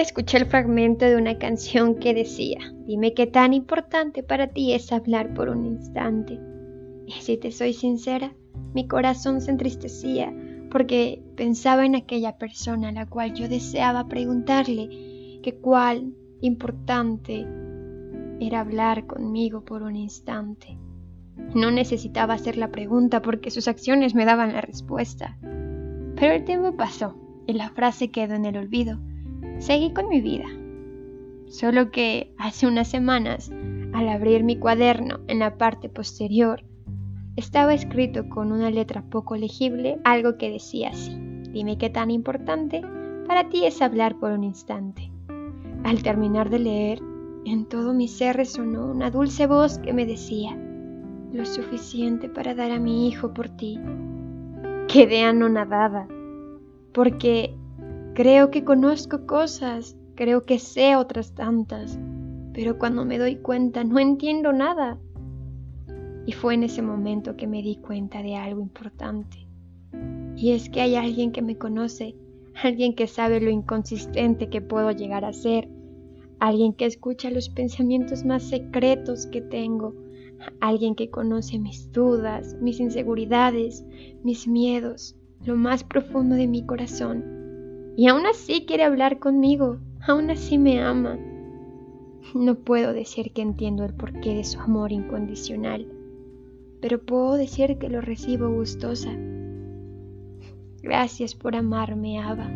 escuché el fragmento de una canción que decía, dime qué tan importante para ti es hablar por un instante. Y si te soy sincera, mi corazón se entristecía porque pensaba en aquella persona a la cual yo deseaba preguntarle que cuál importante era hablar conmigo por un instante. No necesitaba hacer la pregunta porque sus acciones me daban la respuesta. Pero el tiempo pasó y la frase quedó en el olvido. Seguí con mi vida. Solo que hace unas semanas, al abrir mi cuaderno en la parte posterior, estaba escrito con una letra poco legible algo que decía así. Dime qué tan importante para ti es hablar por un instante. Al terminar de leer, en todo mi ser resonó una dulce voz que me decía, lo suficiente para dar a mi hijo por ti. Quedé anonadada, porque creo que conozco cosas, creo que sé otras tantas, pero cuando me doy cuenta no entiendo nada. Y fue en ese momento que me di cuenta de algo importante. Y es que hay alguien que me conoce, alguien que sabe lo inconsistente que puedo llegar a ser, alguien que escucha los pensamientos más secretos que tengo, alguien que conoce mis dudas, mis inseguridades, mis miedos, lo más profundo de mi corazón. Y aún así quiere hablar conmigo, aún así me ama. No puedo decir que entiendo el porqué de su amor incondicional pero puedo decir que lo recibo gustosa. Gracias por amarme, Ava.